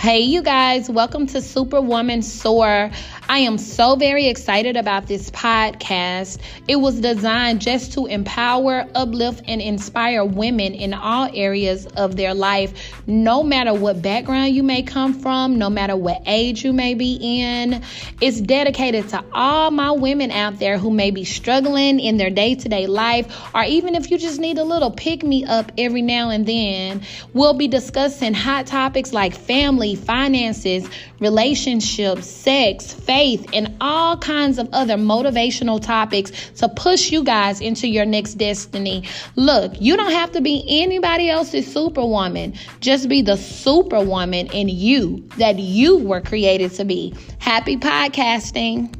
Hey, you guys, welcome to Superwoman Soar. I am so very excited about this podcast. It was designed just to empower, uplift, and inspire women in all areas of their life, no matter what background you may come from, no matter what age you may be in. It's dedicated to all my women out there who may be struggling in their day to day life, or even if you just need a little pick me up every now and then. We'll be discussing hot topics like family, finances, relationships, sex, faith, and all kinds of other motivational topics to push you guys into your next destiny. Look, you don't have to be anybody else's superwoman. Just be the superwoman in you that you were created to be. Happy podcasting.